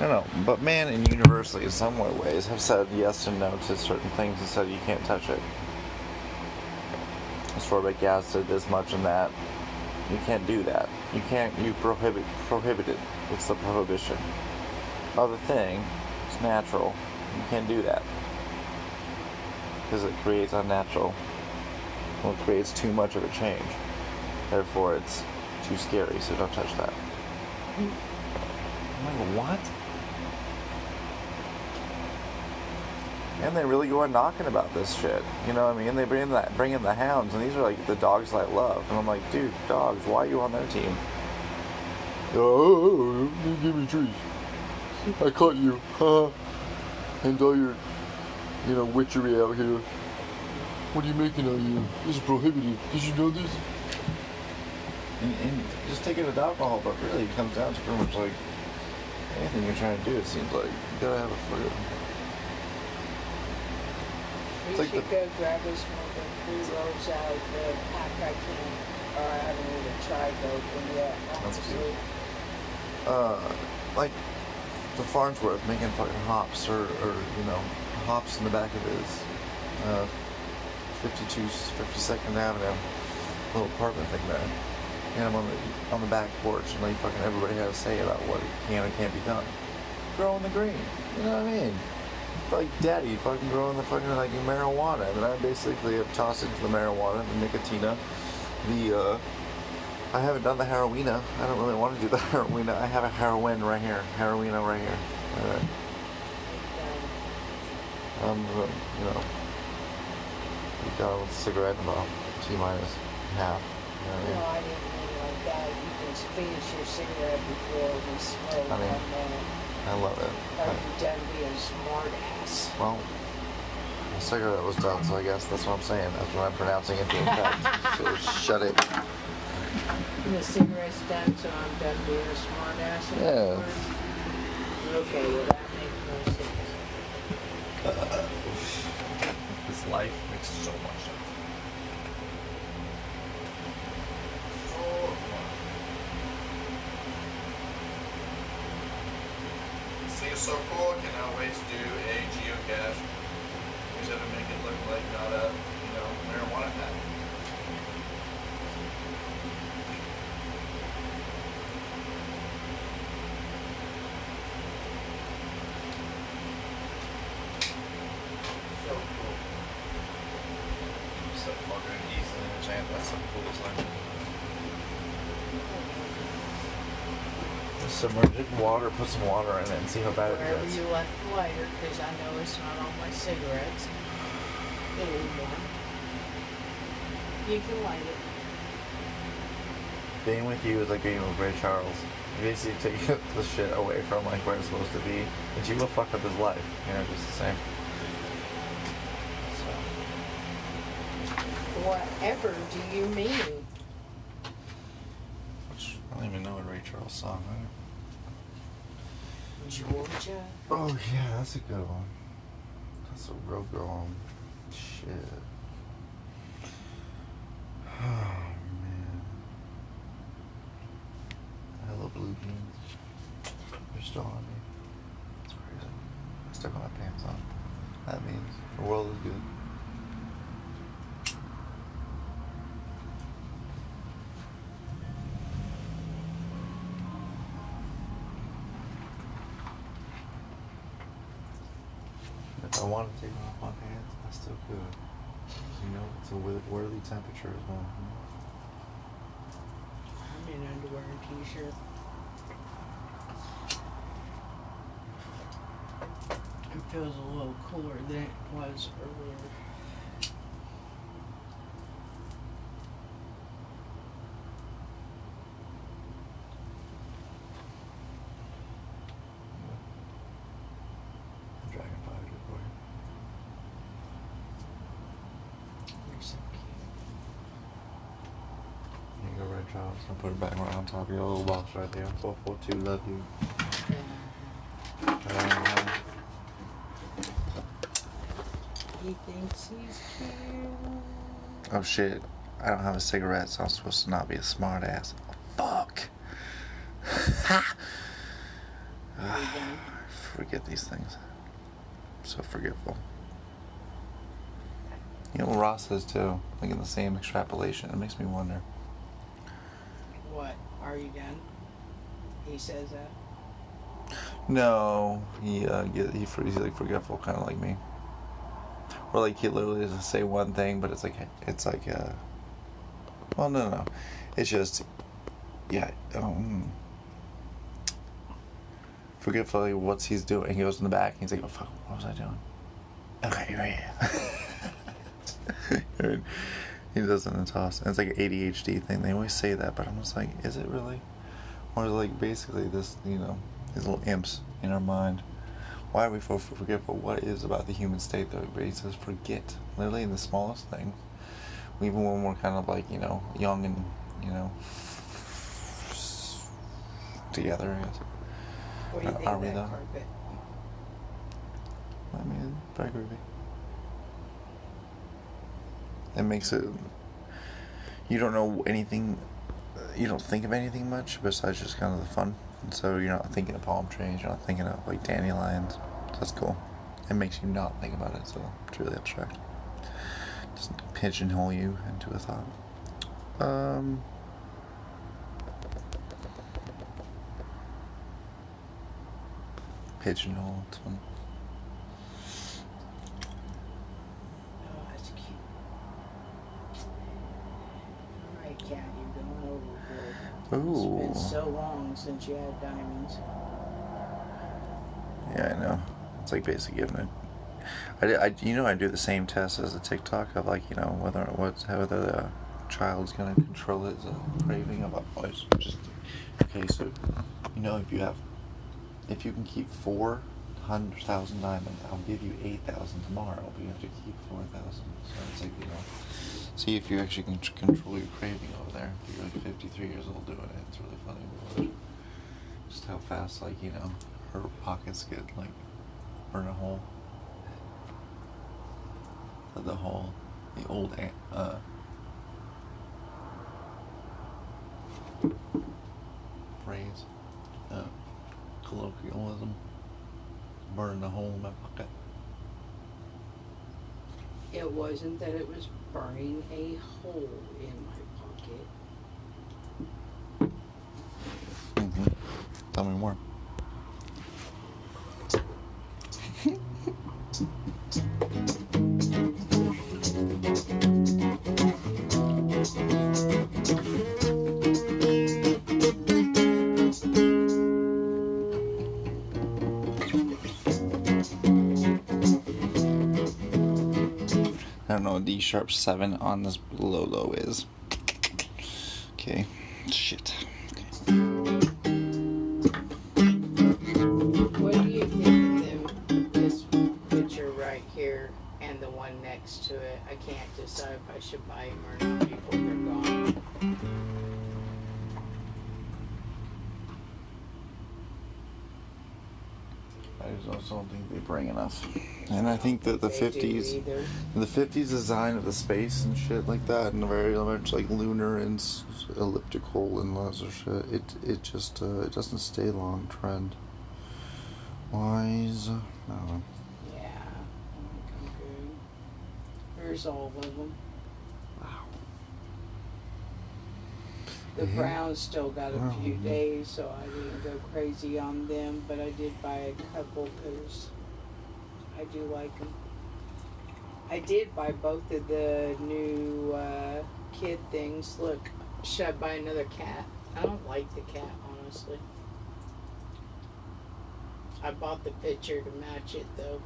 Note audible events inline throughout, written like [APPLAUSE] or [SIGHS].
No, know, but man and universally in some ways have said yes and no to certain things and said you can't touch it. Ascorbic acid, this much and that. You can't do that. You can't, you prohibit, prohibited. It's the prohibition. Other thing, it's natural. You can't do that. Because it creates unnatural. Well, it creates too much of a change. Therefore, it's too scary, so don't touch that. Mm-hmm. I'm like, what? And they really go on knocking about this shit. You know what I mean? They bring in that bring in the hounds and these are like the dogs I love. And I'm like, dude, dogs, why are you on their team? Oh, oh, oh give me trees. I caught you. Haha. and all your you know, witchery out here. What are you making out here? This is prohibited. Did you know this? And, and just taking it alcohol, but really it comes down to pretty much like anything you're trying to do, it seems like. You gotta have a fucking We should the- go grab us one of the blue rolls out of the pack I can, or I haven't even tried open yet, That's cute. honestly. uh, like the Farnsworth making fucking hops or, or you know hops in the back of his uh, 52 52nd Avenue little apartment thing there. And I'm on the on the back porch and like fucking everybody had to say about what can and can't be done. Growing the green, you know what I mean? Like daddy fucking growing the fucking like marijuana, and then I basically have tossed into the marijuana, the nicotina, the uh, I haven't done the heroina. I don't really want to do the [LAUGHS] heroina. I have a heroin right here. Heroina right here. Alright. Um, Um, you know, you got a cigarette in about T minus half. You know No, what I didn't mean like that. You can finish your cigarette before we smoke. I mean, I love it. are I, you done being smart ass? well, the cigarette was done, so I guess that's what I'm saying. That's what I'm pronouncing it being fact. So shut it. The cigarette's done, so I'm done being a smart ass. Yeah. Okay, well that makes no sense. [LAUGHS] This life makes so much sense. See, it's so cool. Wait to do a geocache. It to make it look like not a, you know, marijuana pack. So cool. So fucking easily enchant. That's the coolest thing. Just submerge it in water, put some water in it, and see how bad it Wherever gets. you left the lighter, because I know it's not on my cigarettes anymore. You can light it. Being with you is like being with Ray Charles. You basically take [LAUGHS] the shit away from like where it's supposed to be, and you will fuck up his life. You know, just the same. So, Whatever do you mean? which I don't even know a Ray Charles song. Georgia? Oh yeah, that's a good one. That's a real good one. Shit. Oh man. I love blue jeans. They're still on me. It's crazy. I got my pants on. That means the world is good. To take off my pants, I still could. You know, it's a worthy temperature as well. I'm in underwear and t-shirt. It feels a little cooler than it was earlier. The dragon fire good boy. You're so cute. Here you go, Red Charles. I'll put it back right on top of your little box right there. 442, love you. Uh, He thinks he's cute. oh shit. I don't have a cigarette, so I'm supposed to not be a smart ass. Fuck. Ha! [LAUGHS] Are? [SIGHS] Forget these things. I'm So forgetful. You know what Ross says too, like in the same extrapolation. It makes me wonder. What? Are you done? He says that. No, he uh, get, he he's like forgetful, kind of like me. Or like he literally doesn't say one thing, but it's like it's like uh. Well, no, no, it's just yeah. Um, forgetfully, what's he's doing? He goes in the back. And he's like, "Oh fuck, what was I doing?" Okay, [LAUGHS] right. he does it in a toss. And it's like an ADHD thing. They always say that, but I'm just like, is it really? Or like basically this, you know, these little imps in our mind. Why are we so forgetful? What is about the human state that everybody says forget? Literally in the smallest things. Even when we're kind of like, you know, young and, you know, together, I guess. What do you think are we though? carpet? I mean, very groovy. It makes it. You don't know anything. You don't think of anything much besides just kind of the fun. And so you're not thinking of palm trees. You're not thinking of like dandelions. That's cool. It makes you not think about it. So it's really abstract. Doesn't pigeonhole you into a thought. Um. Pigeonhole. It's fun. Oh, that's cute. Alright, cat, you're going overboard. It's been so long since you had diamonds. Yeah, I know. It's like basically giving it. I, I- you know, I do the same test as a TikTok of like, you know, whether what's whether the child's gonna control his craving of always just. Okay, so you know, if you have, if you can keep four hundred thousand diamonds, I'll give you eight thousand tomorrow, but you have to keep four thousand. So it's like you know, see if you actually can control your craving over there. You're like fifty-three years old doing it. It's really funny. Just how fast, like you know, her pockets get like burn a hole. The whole, the old uh, phrase, uh, colloquialism, burn a hole in my pocket. It wasn't that it was burning a hole in my pocket. hmm Tell me more. D sharp 7 on this low low is. 50s. In the 50s design of the space and shit like that, and very much like lunar and elliptical and laser shit. It it just uh, it doesn't stay long trend. Wise. Uh, yeah, There's all of them. Wow. The yeah. Browns still got a few days, so I didn't go crazy on them, but I did buy a couple because I do like them. I did buy both of the new uh, kid things. Look, should I buy another cat? I don't like the cat, honestly. I bought the picture to match it, though.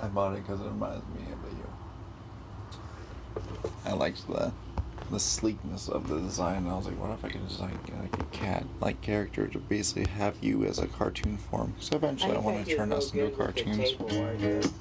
I bought it because it reminds me of you. I liked the the sleekness of the design. I was like, what if I could design like a cat like character to basically have you as a cartoon form? So eventually, I, think want to turn us into good with the cartoons.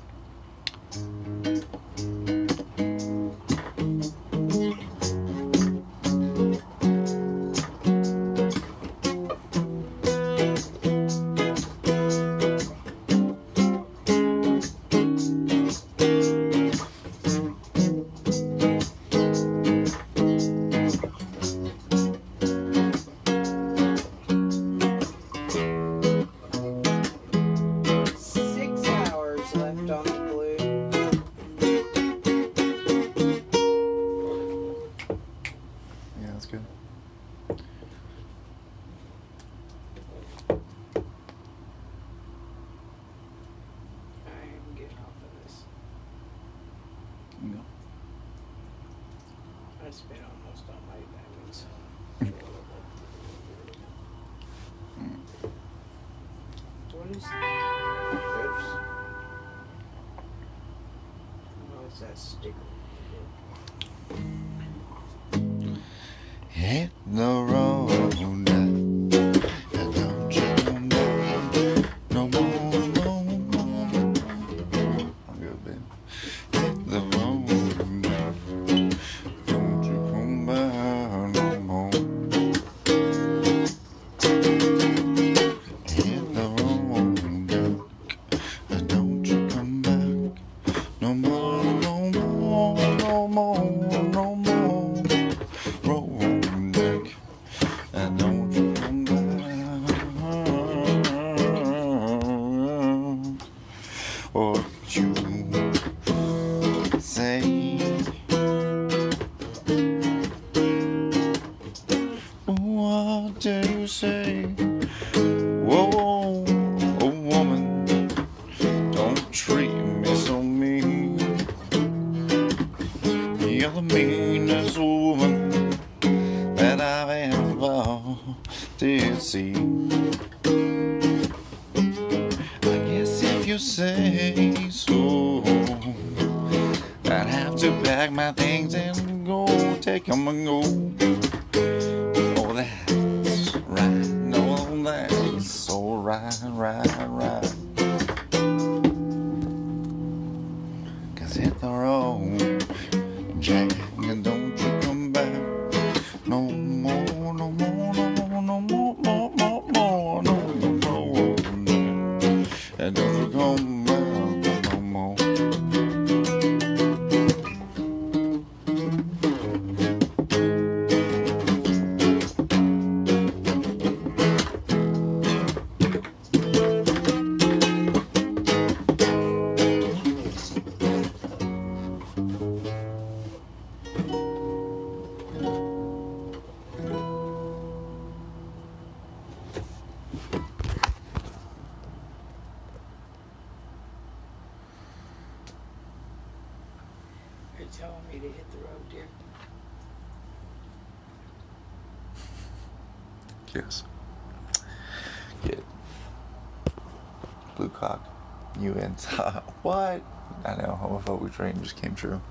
dream just came true.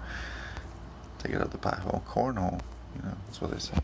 Take it out the pothole, cornhole. You know, that's what they say.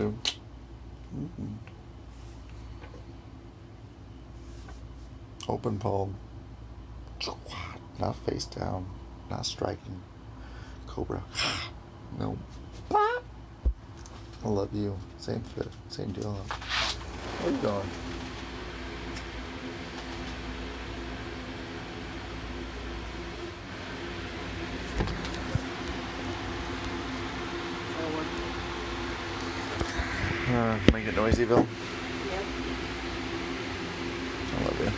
Those are. Mm. Open palm. Not face down. Not striking. Cobra. No. Pop. I love you. Same fit. Same deal. Where you going? Uh, make it noisy, Bill. Yep. I love you.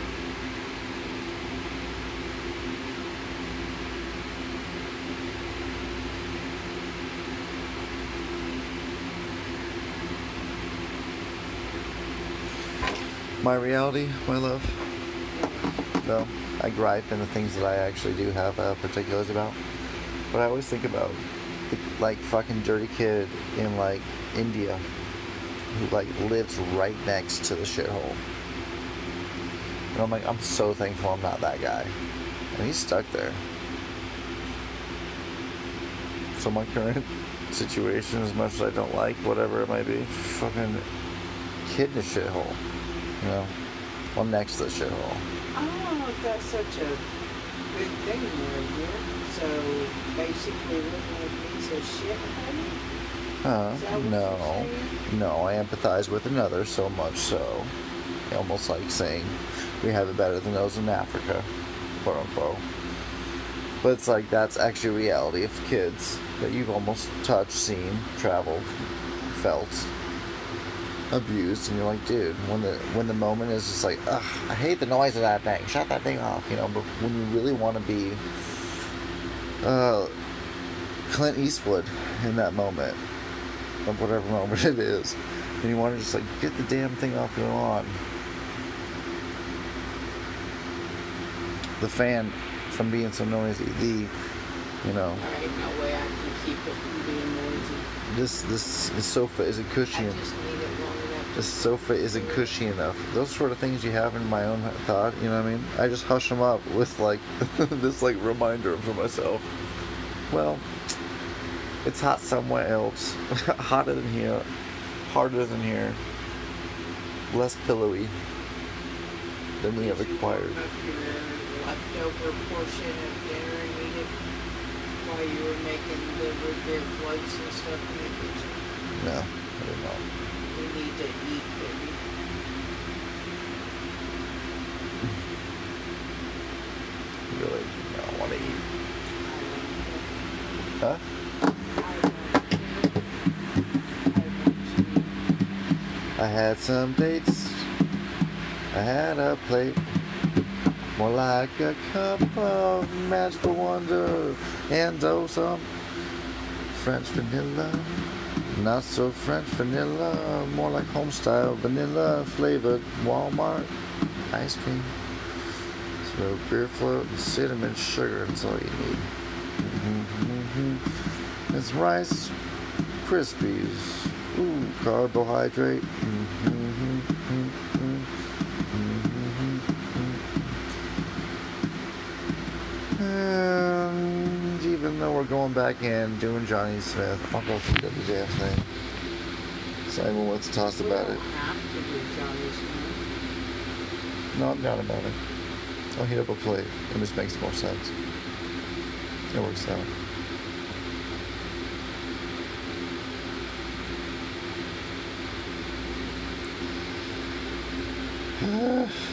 My reality, my love. No, I gripe in the things that I actually do have uh, particulars about. But I always think about the, like fucking dirty kid in like India like lives right next to the shithole. And I'm like, I'm so thankful I'm not that guy. And he's stuck there. So my current [LAUGHS] situation, as much as I don't like whatever it might be, fucking kid in a shithole. You know? Well, next to the shithole. I don't know if that's such a good thing right here. So basically living with piece of shit, honey? Huh? No. No, I empathize with another so much so. Almost like saying we have it better than those in Africa, quote unquote. But it's like that's actually reality of kids that you've almost touched, seen, traveled, felt, abused, and you're like, dude, when the when the moment is just like, ugh, I hate the noise of that thing. Shut that thing off, you know. But when you really want to be uh, Clint Eastwood in that moment of whatever moment it is, and you want to just like get the damn thing off your lawn. The fan from being so noisy. The, you know, Alright, no way I can keep it from being noisy. this this, this sofa isn't cushy. I just need it long enough. This sofa isn't cushy enough. Those sort of things you have in my own thought. You know what I mean? I just hush them up with like [LAUGHS] this like reminder for myself. Well, it's hot somewhere else. [LAUGHS] Hotter than here. Harder than here. Less pillowy than we have acquired. warm up your leftover portion of dinner and eat it while you were making the root beer floats and stuff in the kitchen? No, I did not. We need to eat, baby. [LAUGHS] Really, I want to eat. Huh? I had some dates. I had a plate. More like a cup of magical wonder. And oh, some French vanilla. Not so French vanilla. More like home style vanilla flavored Walmart ice cream. So beer float and cinnamon sugar. That's all you need. Mm-hmm. It's Rice Krispies. Ooh, carbohydrate. And even though we're going back in, doing Johnny Smith, I'll go through the damn thing. Simon wants to toss about it. No, I'm not about it. I'll heat up a plate. It just makes more sense. It works out. Uh...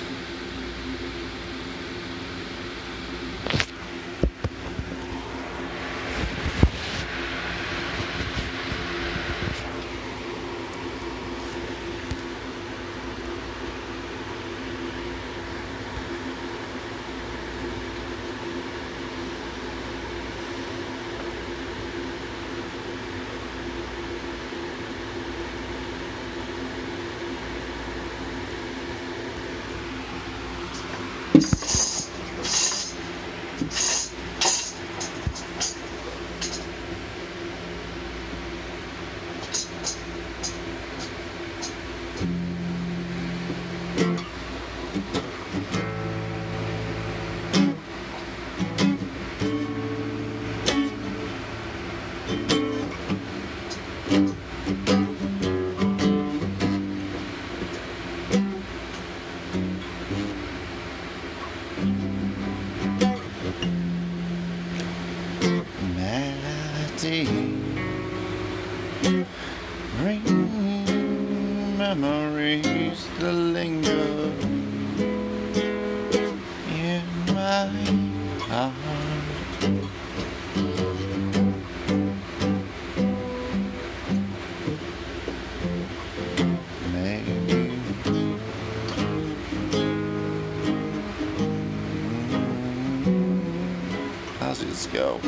Francisco.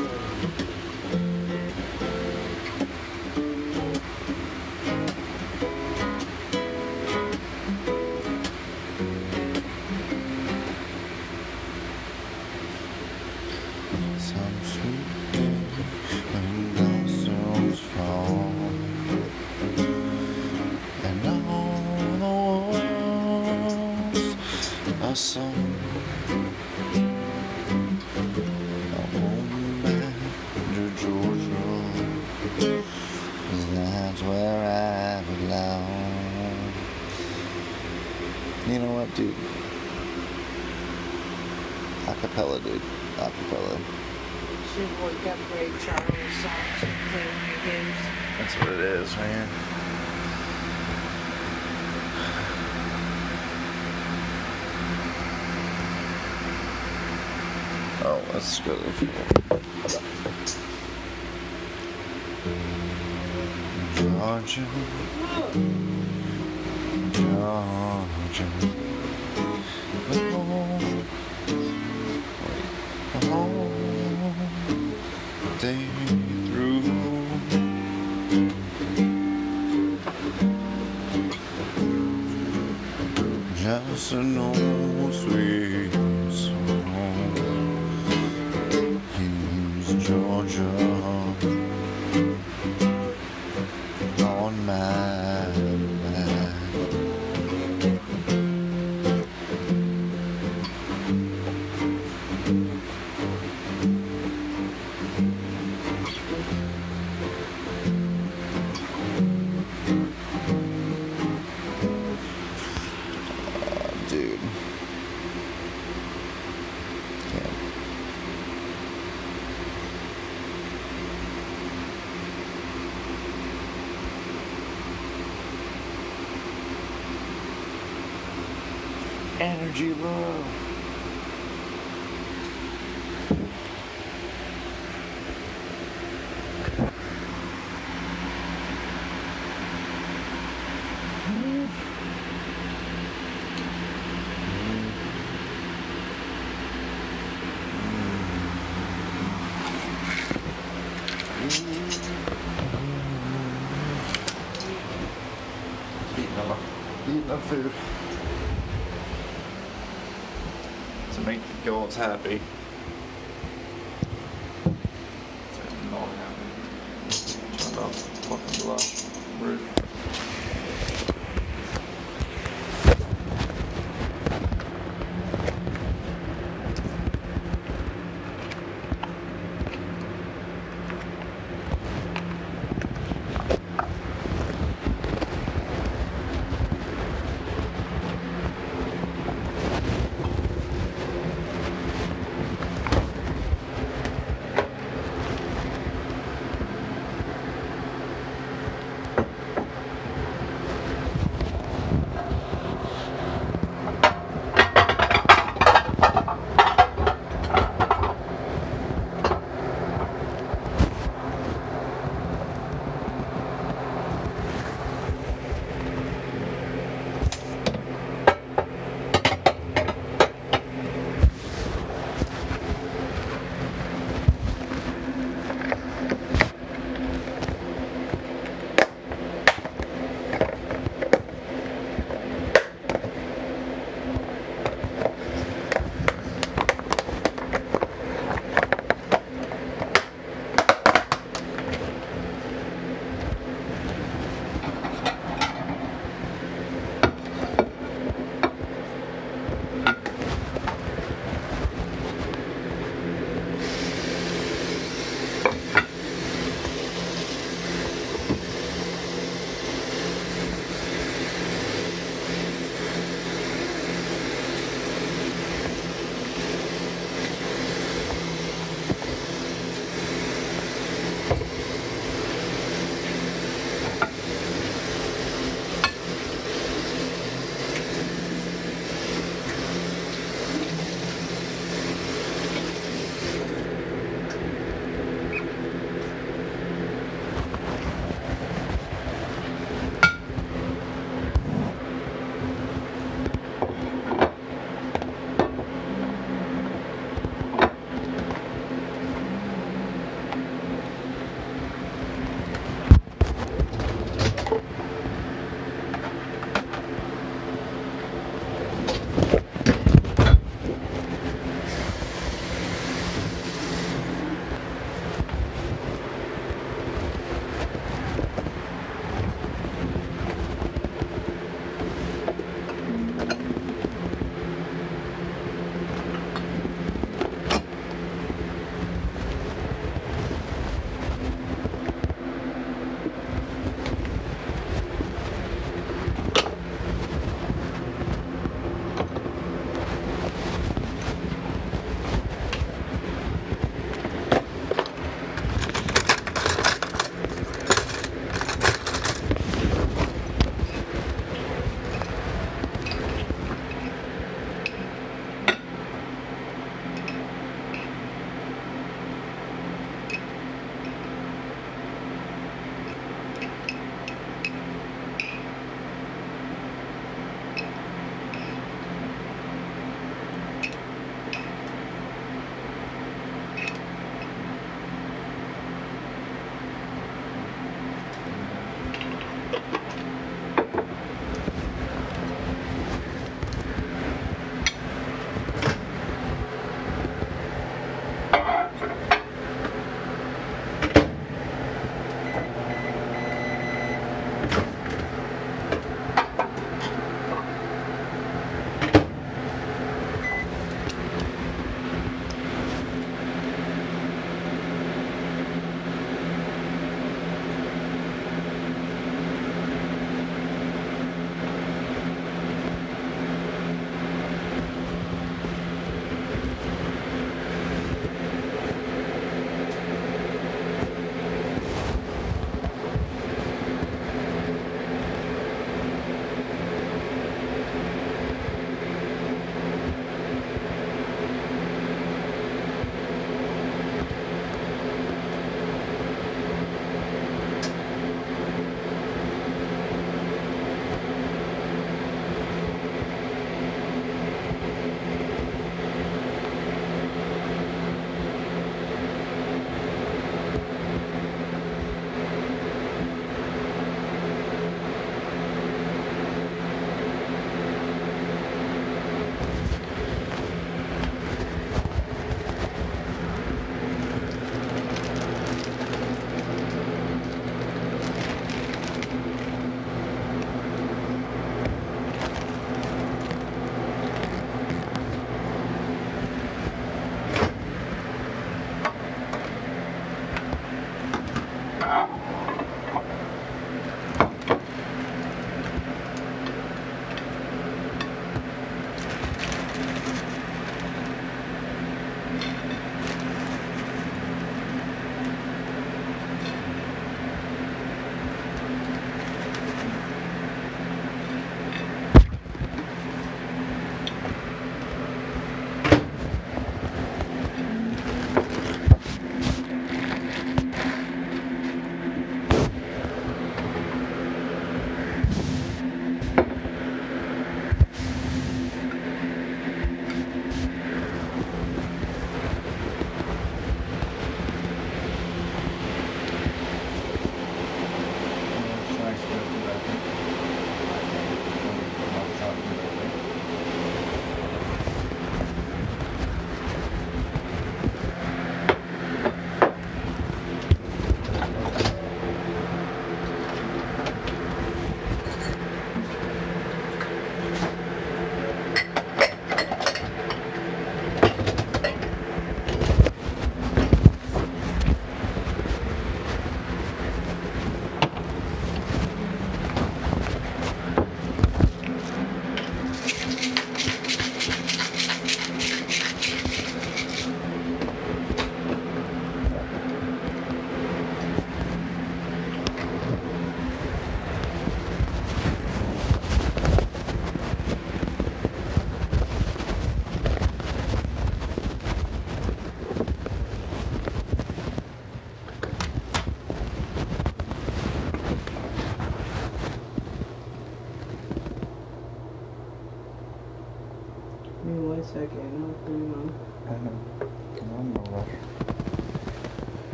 has no sweet. energy love. happy.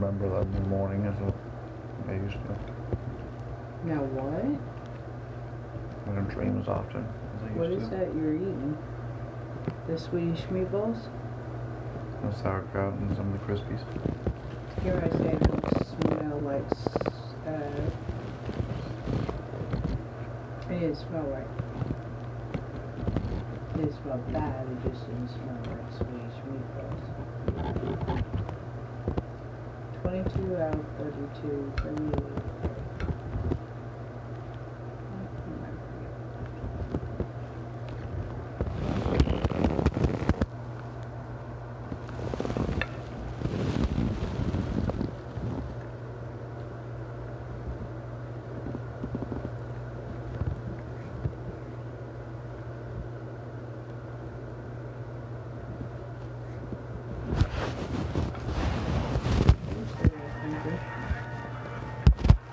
Remember that in the morning as I used to. Now what? I don't dream as often as I used What to. is that you're eating? The Swedish meatballs? The sauerkraut and some of the Krispies. Here I say smell like, uh, it didn't smell right. It didn't smell bad, it just didn't smell like Swedish meatballs. Twenty-two out of thirty-two, thirty-eight.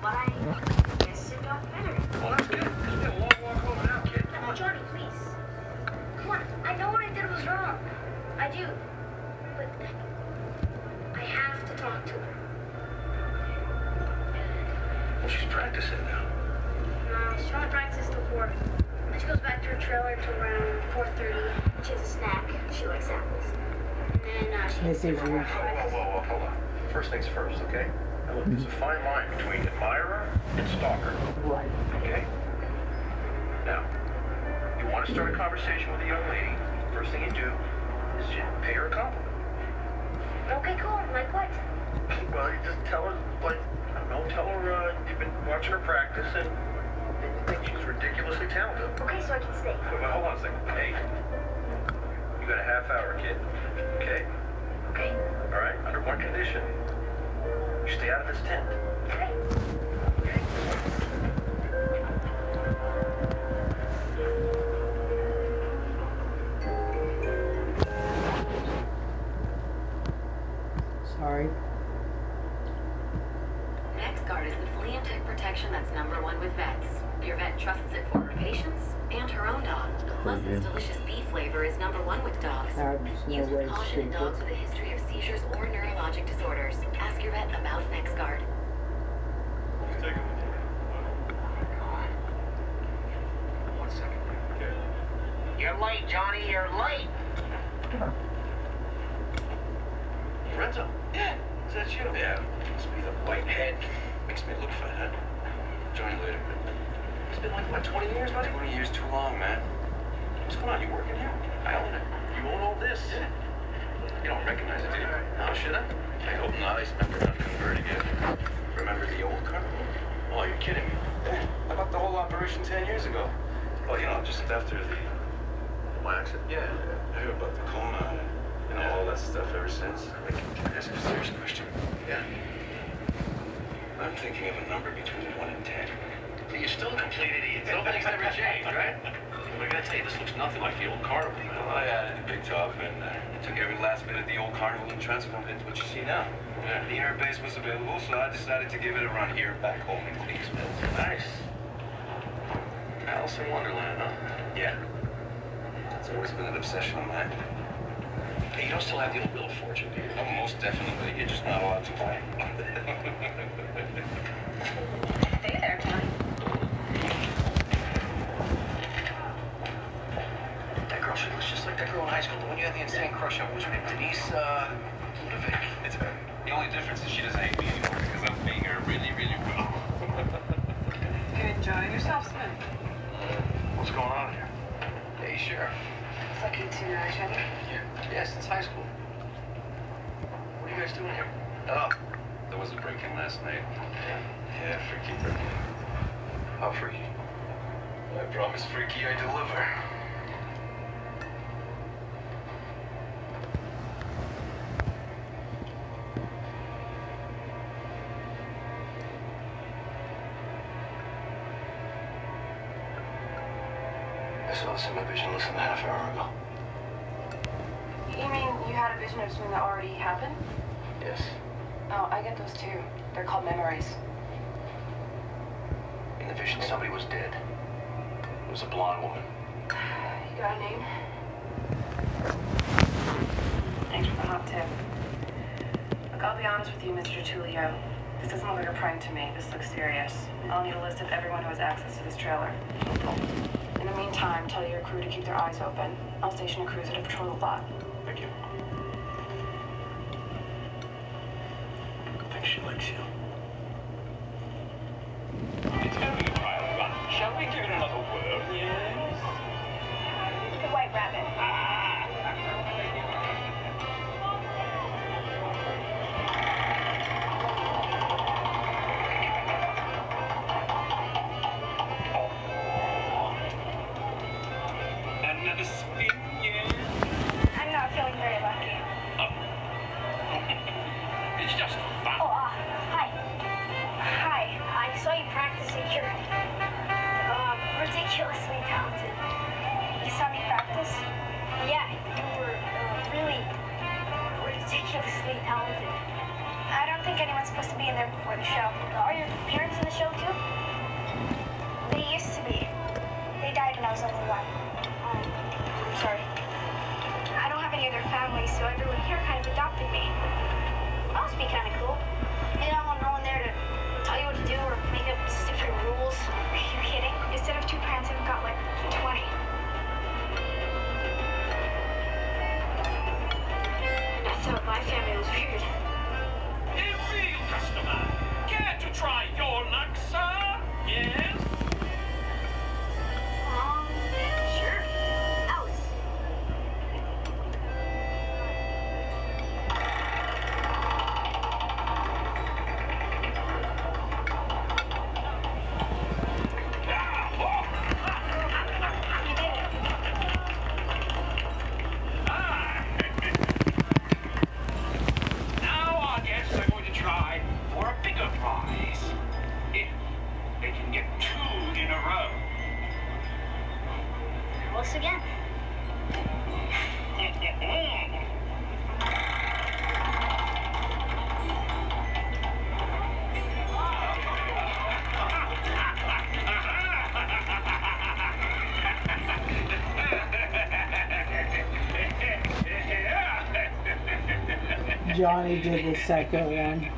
But I guess it got better. Well, that's good. It's been a long walk home now, kid. Come on. Johnny, please. Come on, I know what I did was wrong. I do. But I have to talk to her. Well, she's practicing now. No, she only practices till 4. Then she goes back to her trailer till around 4.30. She has a snack. She likes apples. And then uh, she This is some your- more Whoa, whoa, whoa, whoa, hold on. First things first, okay? Now, look, there's a fine line between admirer and stalker, Right. okay? Now, you want to start a conversation with a young lady, first thing you do is you pay her a compliment. Okay, cool. Like what? Well, you just tell her, like, I don't know, tell her uh, you've been watching her practice and, and you think she's ridiculously talented. Okay, so I can stay. But, but hold on a second. You're late, Johnny. You're late. Lorenzo? Yeah. Is that you? Yeah. Must be the white head. Makes me look fat. Join you later. It's been like, what, 20 years, buddy? 20 years too long, man. What's going on? You working here? I own it. You own all this? Yeah. You don't recognize it, do you? No, should I? I hope not. I spent on converting it. Remember the old car? Oh, you're kidding me. Yeah. How about the whole operation 10 years ago? Well, you know, just after the... Accident? Yeah. I heard about the coma, you know, all that stuff ever since. Like, can I ask a serious question? Yeah. I'm thinking of a number between 1 and 10. But You're still a complete idiot. Some things never change, right? I gotta tell you, this looks nothing like the old carnival. Well, I added a big job and uh, took every last bit of the old carnival and transformed it into what you see now. Yeah. The air base was available, so I decided to give it a run here back home in Cleveland. Nice. Alice in Wonderland, huh? Yeah. It's always been an obsession of mine. Hey, you don't still have the old Wheel of Fortune, do you? Oh, most definitely. You're just not allowed to play. it. Hey there, Johnny. That girl, she looks just like that girl in high school, the one you had the insane crush on. What was her name? Denise, uh, Ludovic. It's her. The only difference is she doesn't hate me anymore because I'm paying Uh, yes, to uh, Yeah. Yeah, since high school. What are you guys doing here? Oh, there was a break-in last night. Yeah? Yeah, freaky. How freaky? I promise freaky I deliver. I saw this in my vision less than a half hour ago you mean you had a vision of something that already happened? Yes. Oh, I get those too. They're called memories. In the vision, somebody was dead. It was a blonde woman. You got a name? Thanks for the hot tip. Look, I'll be honest with you, Mr. Tulio. This doesn't look like a prank to me. This looks serious. I'll need a list of everyone who has access to this trailer. In the meantime, tell your crew to keep their eyes open. I'll station a cruiser to patrol the lot. My family was weird. If real customer, care to try your luck, sir? Yes? Johnny did the second one.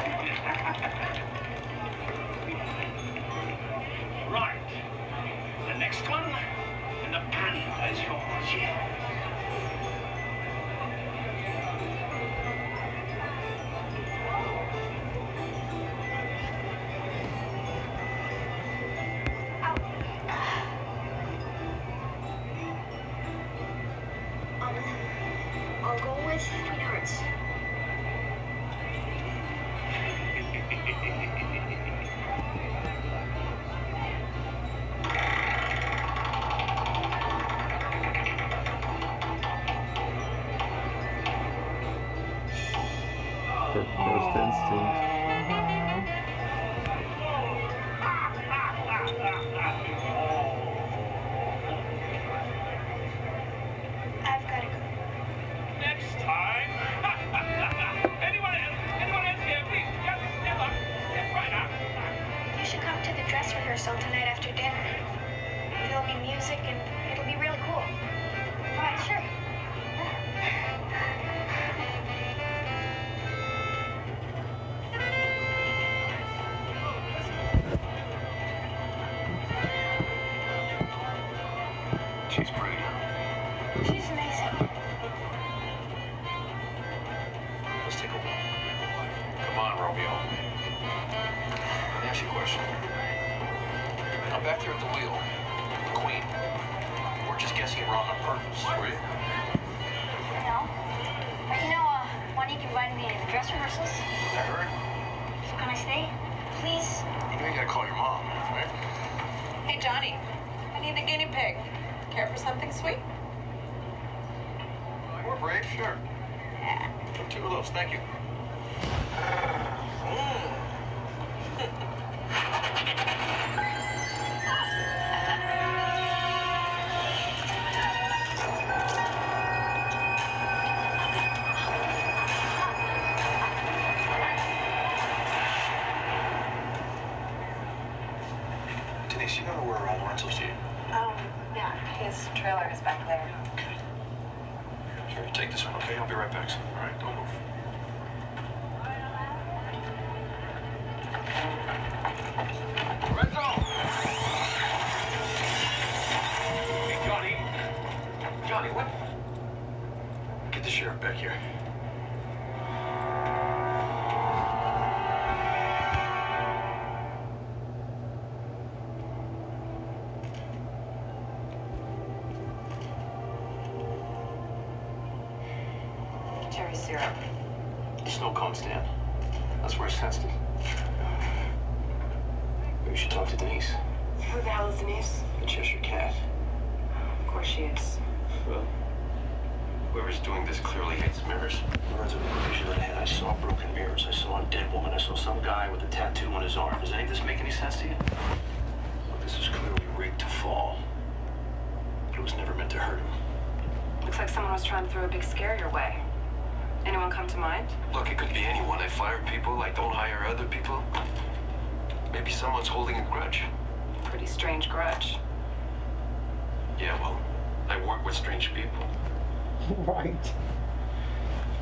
Johnny. I need a guinea pig. Care for something sweet? More brave, sure. Yeah. Two of those, thank you. Mm. Get the sheriff back here. Cherry syrup. Snow cone stand. That's where it's tested. Maybe we should talk to Denise, Who the hell is Denise? the Cheshire Cat. Of course she is. Well, whoever's doing this clearly hates mirrors. Lorenzo, the vision head. I saw broken mirrors. I saw a dead woman. I saw some guy with a tattoo on his arm. Does any of this make any sense to you? Look, this is clearly rigged to fall. But it was never meant to hurt him. Looks like someone was trying to throw a big scare your way. Anyone come to mind? Look, it could be anyone. I fire people. I don't hire other people. Maybe someone's holding a grudge. Pretty strange grudge. Yeah, well, I work with strange people. [LAUGHS] right.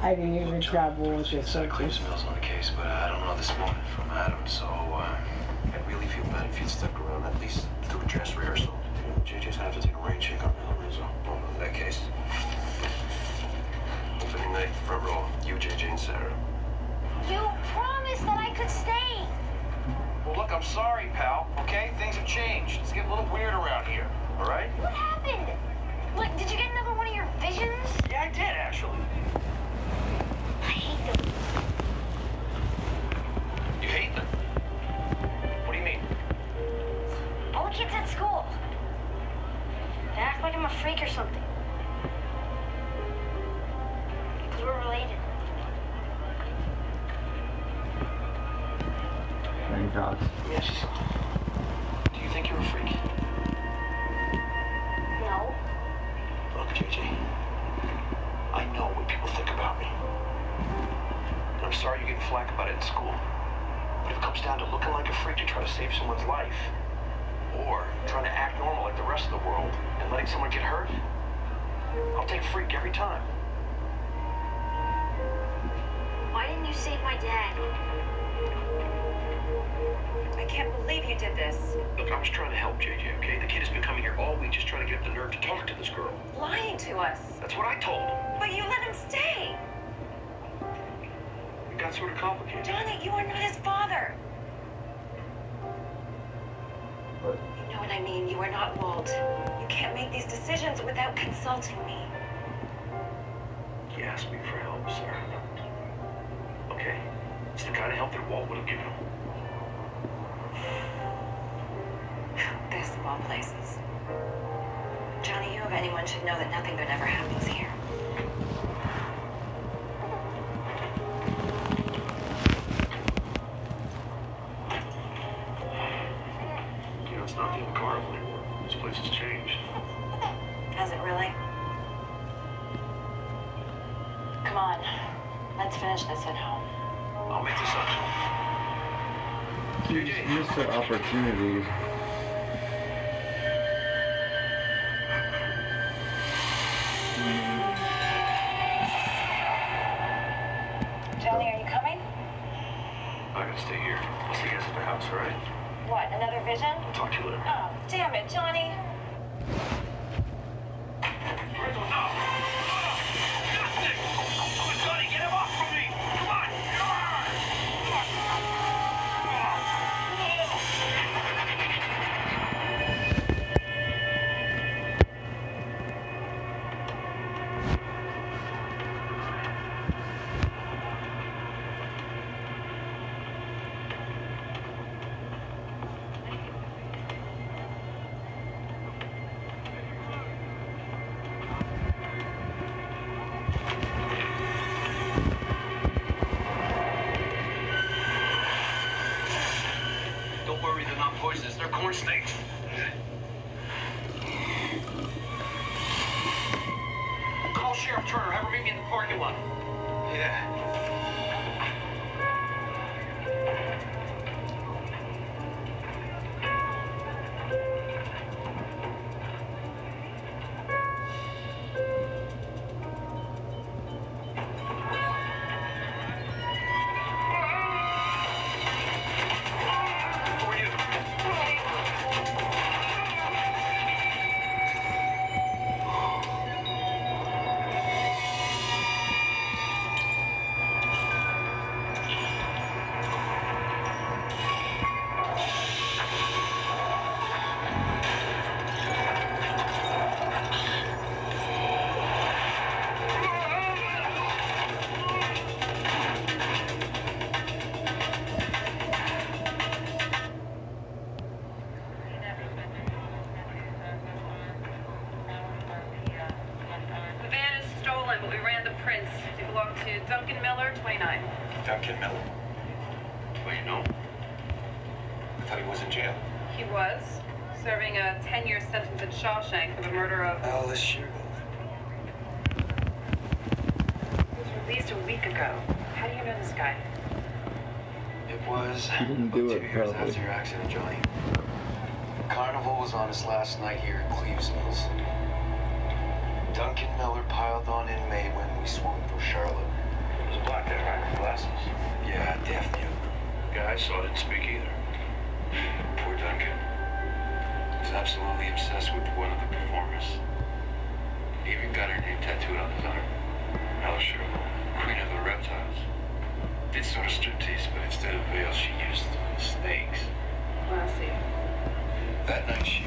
I didn't even travel with this Exactly subject. smells on the case, but I don't know this morning from Adam, so uh, I'd really feel bad if you'd stuck around at least through a dress rehearsal. You know, JJ's gonna have to take a rain check on Lorenzo. Well, in that case, opening night, front row, you, JJ, and Sarah. You promised that I could stay. Well, look, I'm sorry, pal, okay? Things have changed. It's getting a little weird around here, all right? What happened? What, did you get another one of your visions? Yeah, I did, actually. I hate them. You hate them? What do you mean? All the kids at school. They act like I'm a freak or something. All places. Johnny, you of anyone should know that nothing good ever happens here. You know, it's not the old carnival anymore. This place has changed. Has it really? Come on. Let's finish this at home. I'll make this up. you just missed the opportunity. Two it, years probably. after your accident, Johnny. Carnival was on its last night here at Cleaves Mills. Duncan Miller piled on in May when we swung for Charlotte. It was a black guy, right? Glasses. Yeah, deaf mute. Guy I saw didn't speak either. Poor Duncan. He's absolutely obsessed with one of the performers. He even got her name tattooed on his arm. Alice Sheargold, Queen of the Reptiles. Did sort of striptease, but instead of veils, she used snakes. Lassie. That night she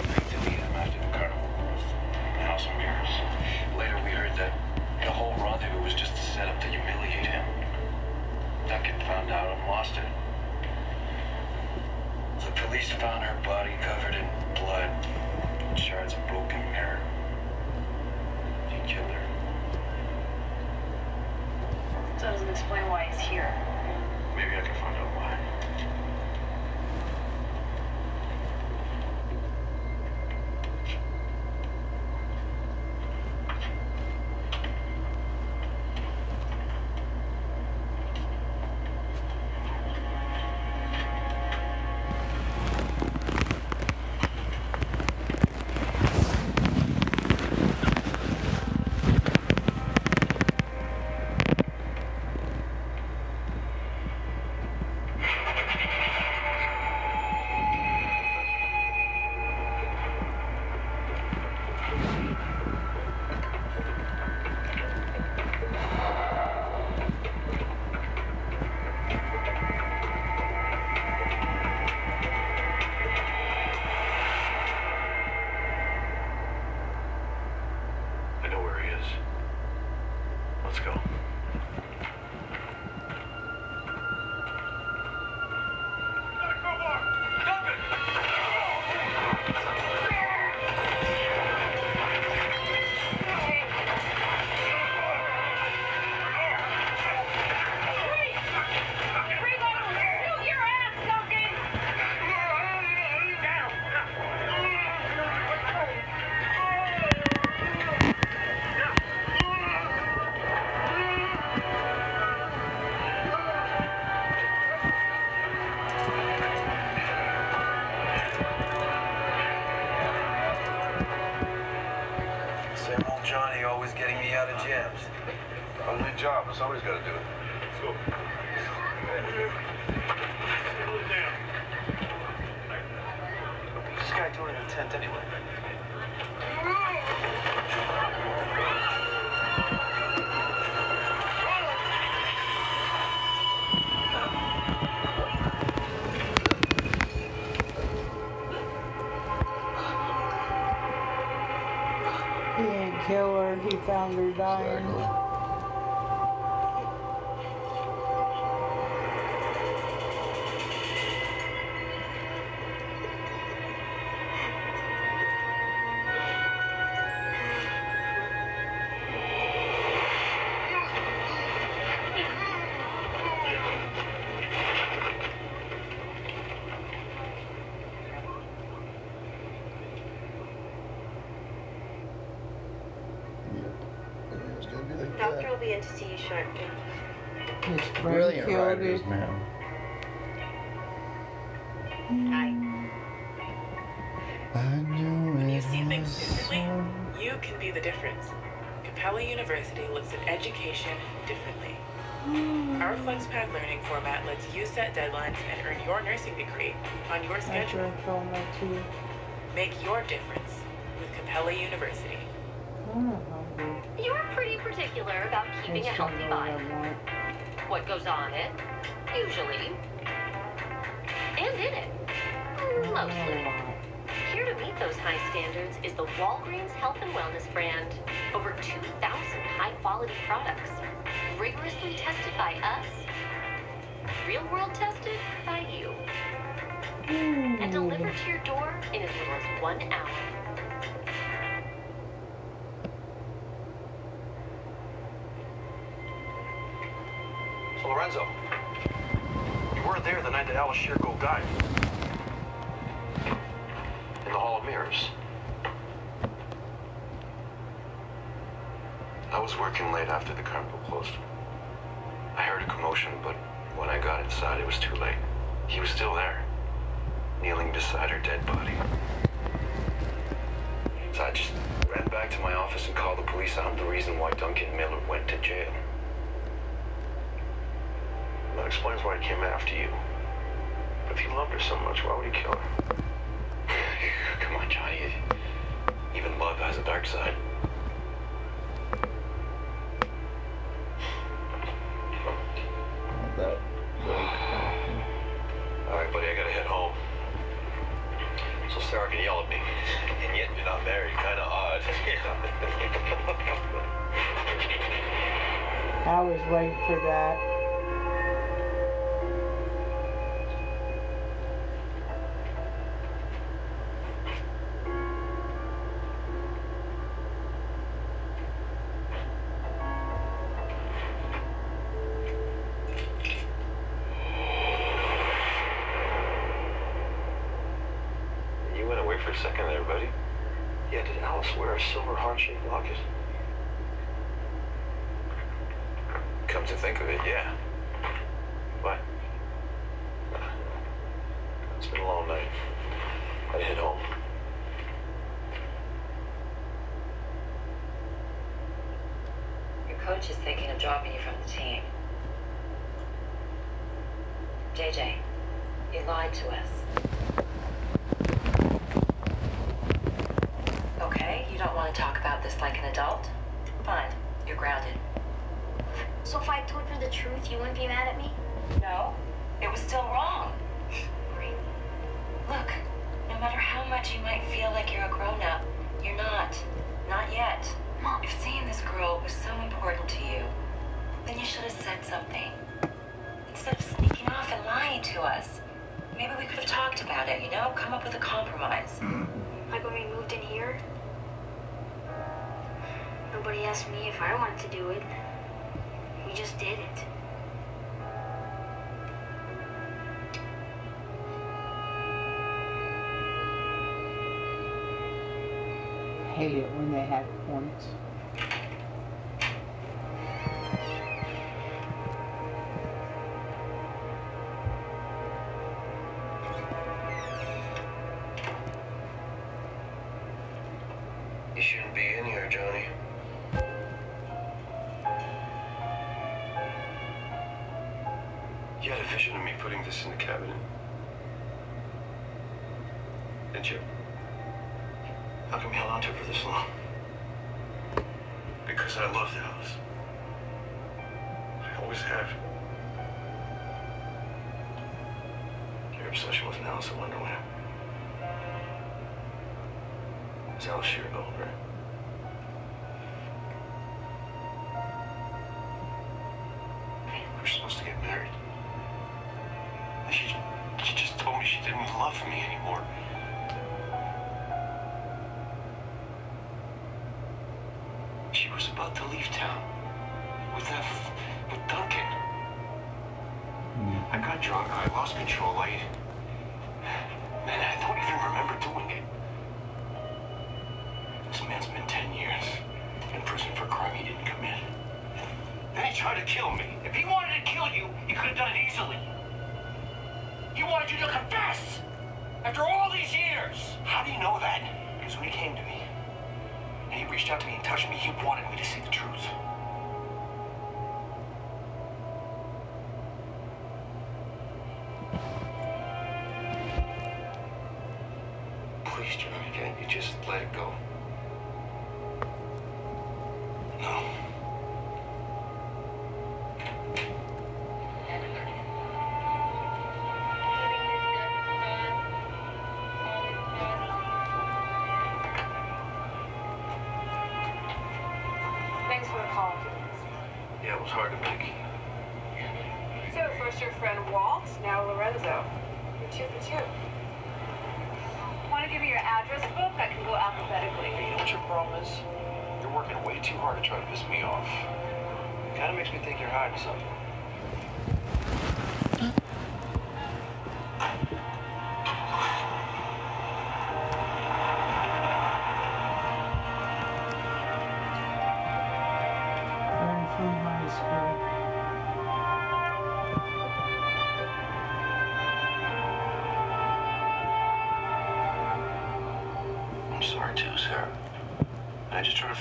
job. Somebody's got to do it. Let's go. What's this guy doing in the tent anyway? He didn't kill her. He found her dying. Exactly. In to see you shortly. His friend Brilliant killed writers, it. man. Hi. I knew When you see things was differently, you can be the difference. Capella University looks at education differently. Our FlexPath learning format lets you set deadlines and earn your nursing degree on your schedule. drank all my tea. Make your difference with Capella University. I'm hungry. You're pretty particular about keeping a healthy body. What goes on it, usually, and in it, mostly. Here to meet those high standards is the Walgreens Health and Wellness brand. Over 2,000 high-quality products, rigorously tested by us, real-world tested by you, and delivered to your door in as little as one hour. Night that Alice Sheargold died. In the Hall of Mirrors. I was working late after the carnival closed. I heard a commotion, but when I got inside, it was too late. He was still there, kneeling beside her dead body. So I just ran back to my office and called the police. I'm the reason why Duncan Miller went to jail. That explains why he came after you. If he loved her so much, why would he kill her? [SIGHS] Come on, Johnny. Even love has a dark side. Dropping you from the team. JJ, you lied to us. Okay, you don't want to talk about this like an adult? Fine, you're grounded. So if I told you the truth, you wouldn't be mad at me? No, it was still wrong. Great. Look, no matter how much you might feel like you're a grown up, you're not. Not yet. Mom. If seeing this girl was so important to you, then you should have said something. Instead of sneaking off and lying to us. Maybe we could have talked about it, you know? Come up with a compromise. Mm-hmm. Like when we moved in here? Nobody asked me if I wanted to do it. We just did it. Hate it when they have points. was about to leave town. With that, with Duncan. Hmm. I got drunk, I lost control, I... Man, I don't even remember doing it. This man's been ten years in prison for crime he didn't commit. Then he tried to kill me. If he wanted to kill you, he could have done it easily. He wanted you to confess! After all these years! How do you know that? Because when he came to me, reached out to me and touched me, he wanted me to see the truth.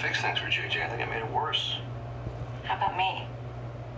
fix things for JJ. I think I made a